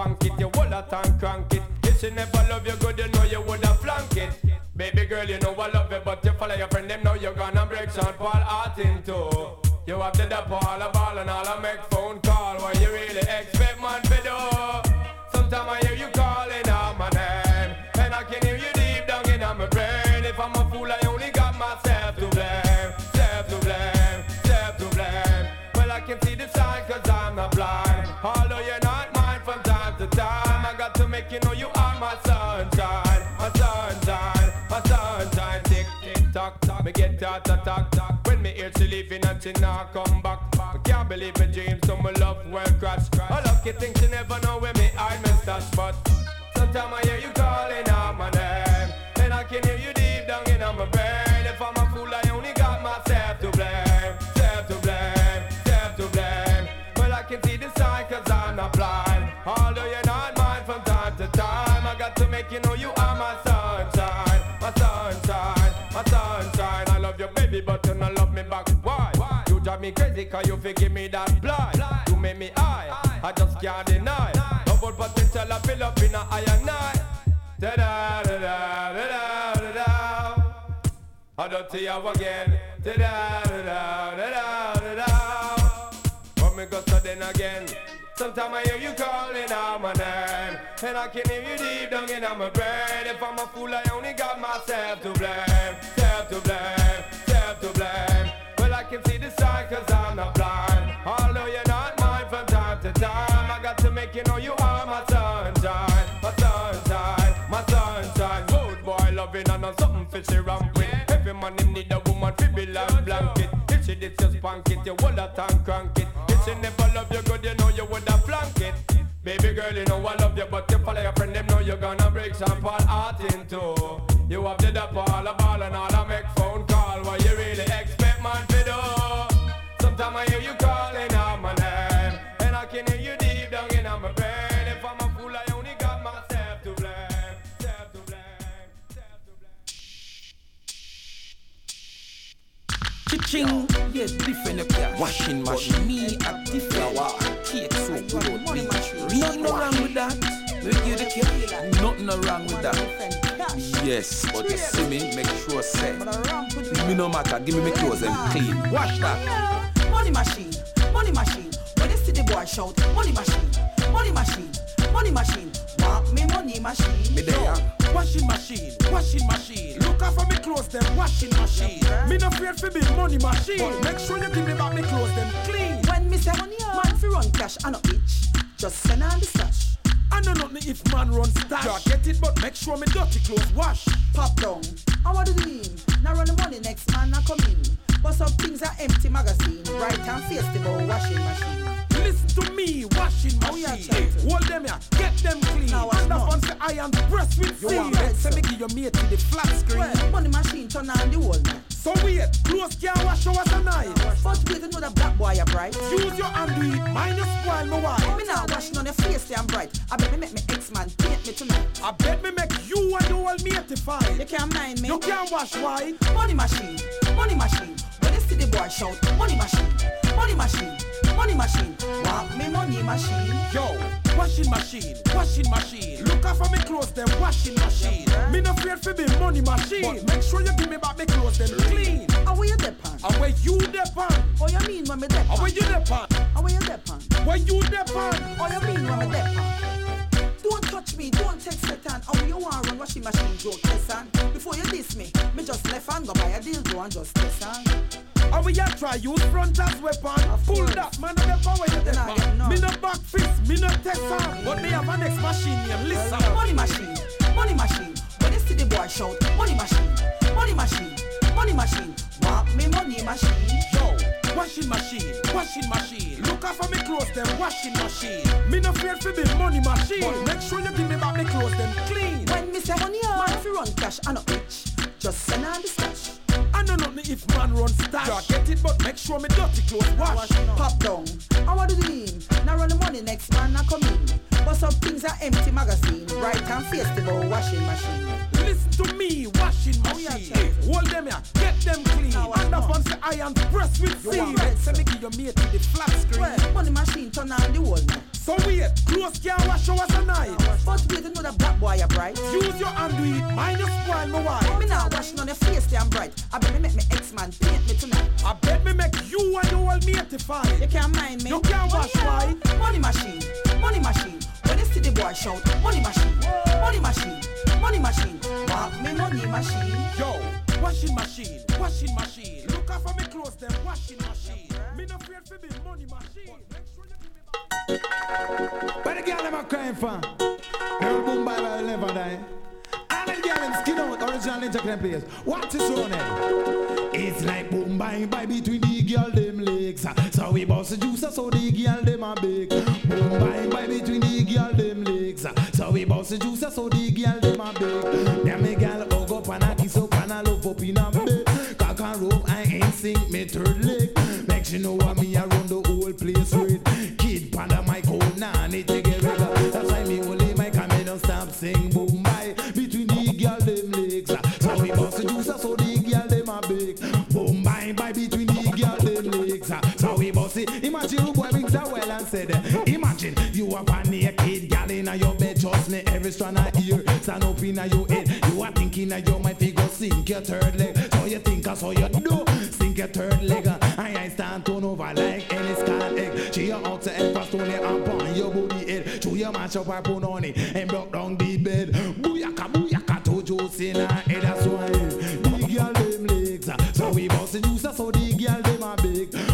Spank it, you hold that and crank it. If she never love you good, you know you woulda flank it. Baby girl, you know I love you, but you follow your friend, them know you're gonna break Sean Paul heart in two. You have the dap all a ball and all I make phone get talk, talk. When me hear she leaving and she not come back. I can't believe my dreams, so my love will crash. I lucky think she never know where me hide my stash, but sometimes I hear you me crazy cause you forgive me that blind. You make me high, I just can't deny. Double potential, I fill up in a higher night. Da da da da da da da. I don't see you again. Da da da da da da da. But me go so then again. Sometimes I hear you calling out my name And I can hear you deep down in my brain If I'm a fool I only got myself to blame, and something fishy rampant Every man him need a woman fi be like blanket. If she did just spank it, you hold that and crank it. If she never love you good, you know you woulda flank it. Baby girl, you know I love you, but you follow your friend, them know you're gonna break Sean Paul heart in two You have the dap all a ball and all I make phone call. What you really expect man to do? Sometimes I Ching, yes, different up here. Washing machine, me a different. Cake so good, bleach. Nothing no wrong with that. We give the cake. Nothing no wrong with that. Yes, but you see me, make sure say. Me no matter, give me my clothes and clean. Wash that. Money machine, money machine. When you see the boy shout, money machine, money machine, money machine. Want me money machine. Me there. Washing machine, washing machine. Look out for me clothes, them washing machine. Me no afraid for be money machine. But make sure you give me back me clothes, them clean. When me say money, man fi run cash, I no itch. Just send on the stash. I know nothing if man run stash. Yeah, get it, but make sure me dirty clothes wash. Pop down. And what do you mean? Now run the money, next man not come in. But some things are empty magazine. Right and face the bow washing machine. Listen to me, washing machine. Oh, Hold them here, get them clean. Now and up on the iron press with You seal. want bet, Say me give your mate to the flat screen. Well, money machine turn on the night. So wait, clothes can't wash hours a night. But wait, you know the black boy are bright. Use your hand do it, mine you spoil my wife. Me now washing on your face, they am bright. I bet me make me ex-man paint me tonight. I bet me make you and the whole matey You can't mind me. You can't wash white. Money machine, money machine. See the boy shout, money machine, money machine, money machine. Want me money machine. Yo, washing machine, washing machine. Look out for me clothes, them washing machine. Me no afraid for be money machine. But make sure you give me back me clothes, them clean. How where you depend? And where you depend? Oh, you mean when me depend? How where you depend? How where you depend? Where you depend? Oh, you mean when me depend? Don't touch me, don't text Satan. How you want run washing machine joke, listen. Before you diss me, me just left hand go buy a dildo and just listen. How we a try use front as weapon? Pull that man on the power you get depend. Me no back fist, me no test her. But me have an next machine named Listen. Money machine, money machine. When you see the boy shout, money machine, money machine, money machine. Want me money machine. Yo, washing machine, washing machine. Look out for me clothes, them washing machine. Me no fear for the money machine. Make sure you give me back me clothes, them clean. When me say money on, man, if you run cash, I no itch. Just send on the stash. I know nothing if man run stash. Ja, get it, but make sure me dirty clothes wash. Pop down. I want to do the mean. Now run the money next man, I come in. But some things are empty magazine. Bright and festival washing machine. Listen to me, washing oh, machine. Hey, hold them here, get them clean. And up on the iron press with You seal. want red, me give your mate with the flat screen. Well, money machine turn on the whole night. So wait, clothes can't wash hours a night. But wait, you know the black boy are bright. Use your hand do it, mind your spoil my wife. Me now washing on your face, damn old fine. You can't mind me. You can't wash money, white. Money machine, money machine. When you see the boy shout, money machine, money machine, money machine. Want me money machine. Yo, washing machine, washing machine. Look out for me clothes, them washing machine. Me no afraid for be money machine. Make sure you give me back. Where the girl them a crying for? Girl boom bye bye will never die. And the girl them skin out original ninja clan players. What is on it? It's like boom bye bye between the girl them legs. So we bust the juice so the girl them a big. Boom bye bye between the girl them legs. So we bust the juice so the girl them a big. Them me girl hug up and a kiss up and a love up in a bed. Cock and rope I ain't sink me third leg. Make she know what Mix that well and said, Imagine you have a naked girl in your bed, trust me, every strand of ear stand up in your head. You are thinking that you might figure sink your third leg. So you think I saw you do sink your third leg. Uh, I ain't stand turn over like any scan egg. She your out to help us turn it up your body head. Show your mash up I put on it and broke down the bed. Booyaka booyaka to juice in her head. That's why the girl them legs. Uh, so we bust the juice uh, so the girl them a big.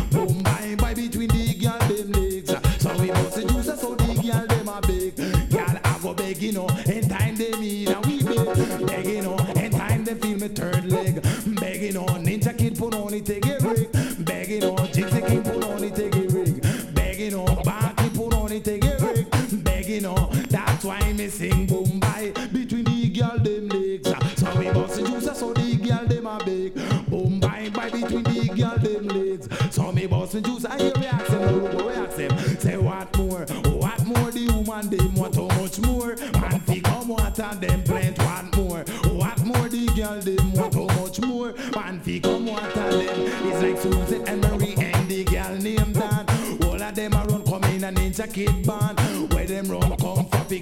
Girl them want how much more. Man fi come and them. It's like Susan and Marie and the girl named Dan. All of them a run come in a ninja kid band. Where them run come for fi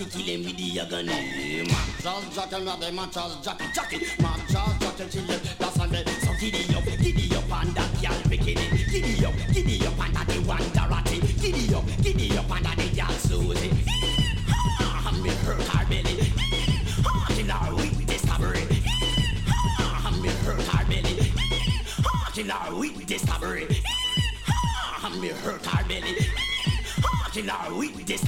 Jackie kill him with the agony. Mad Jack and Rabbi, Mad Jackie, Jackie. Mad Jackie kill him, that's on the. So giddy up, giddy up, and that girl bikini. Giddy up, giddy up, and that the one Dorothy. Giddy up, giddy up, and that the girl Susie. Ha, me hurt her belly. Ha, kill her with discovery. Ha, me hurt her belly. Ha, kill her with discovery. Ha, me hurt her belly. Ha, kill her with discovery.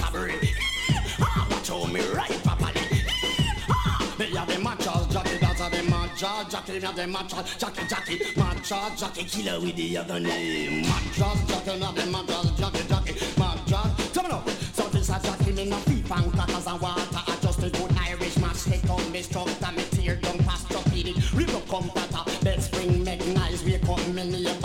Matcha Jockey, not the Matcha Jackie, Jockey. Matcha Jackie killer with the other name. Matcha Jockey, not the Matcha Jackie, Jockey. Matcha, come on up. So this a Jackie me no feet, pan, crackers and water. I just a good Irish match, take on me structure, me tear down past your feet. River come, tata, let's bring make nice, we come in the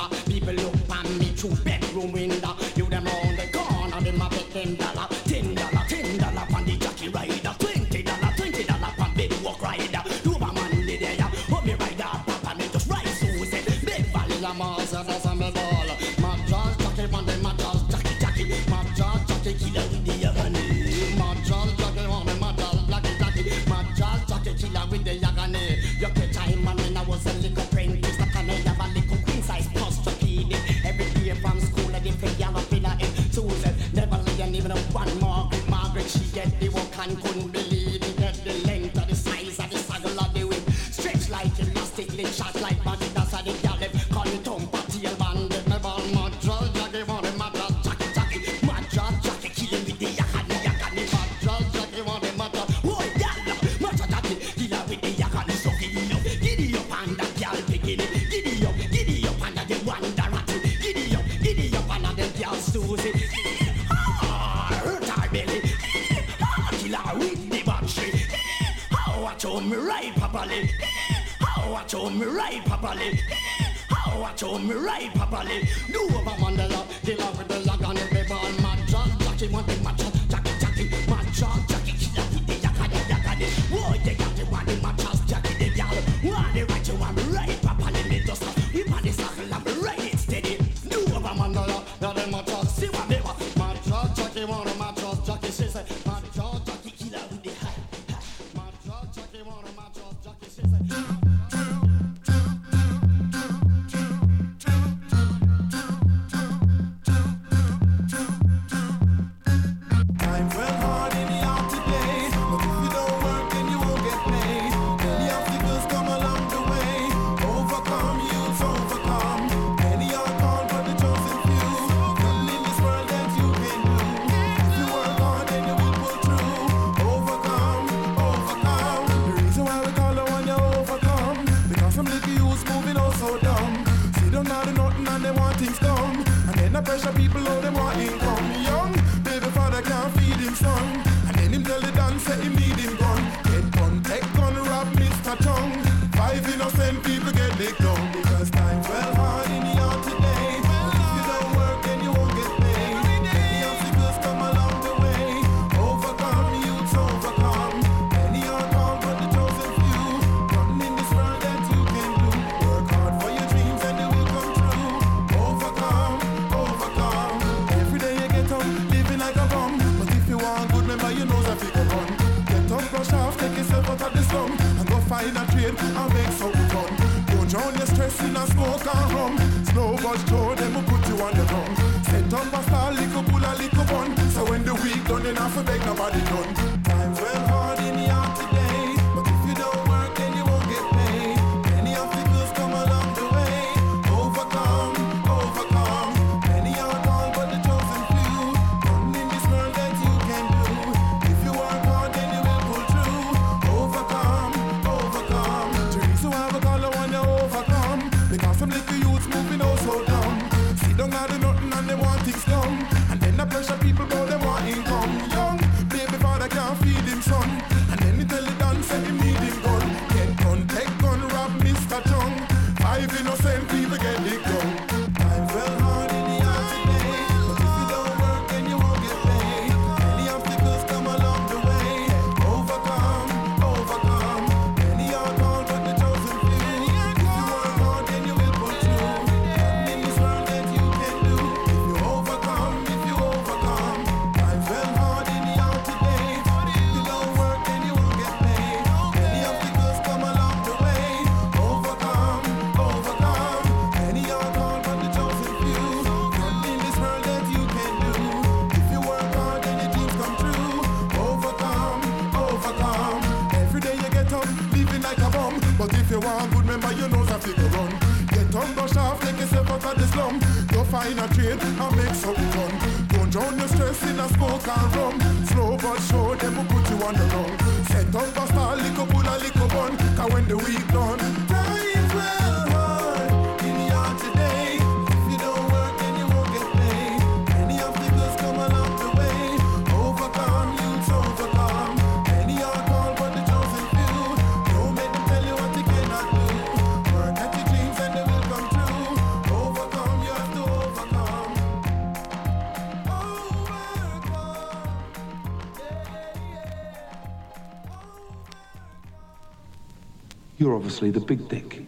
obviously the big dick.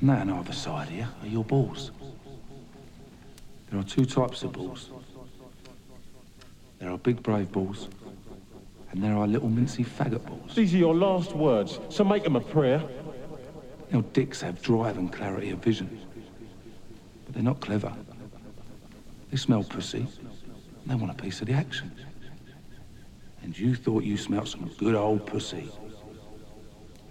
And that on either side here are your balls. There are two types of balls. There are big brave balls, and there are little mincy faggot balls. These are your last words, so make them a prayer. Now, dicks have drive and clarity of vision, but they're not clever. They smell pussy, and they want a piece of the action. And you thought you smelt some good old pussy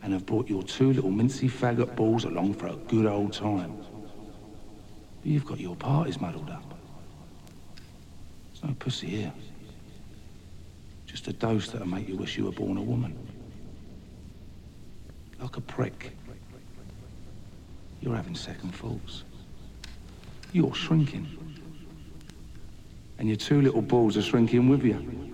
and have brought your two little mincy faggot balls along for a good old time. But you've got your parties muddled up. There's no pussy here. Just a dose that'll make you wish you were born a woman. Like a prick. You're having second thoughts. You're shrinking. And your two little balls are shrinking with you.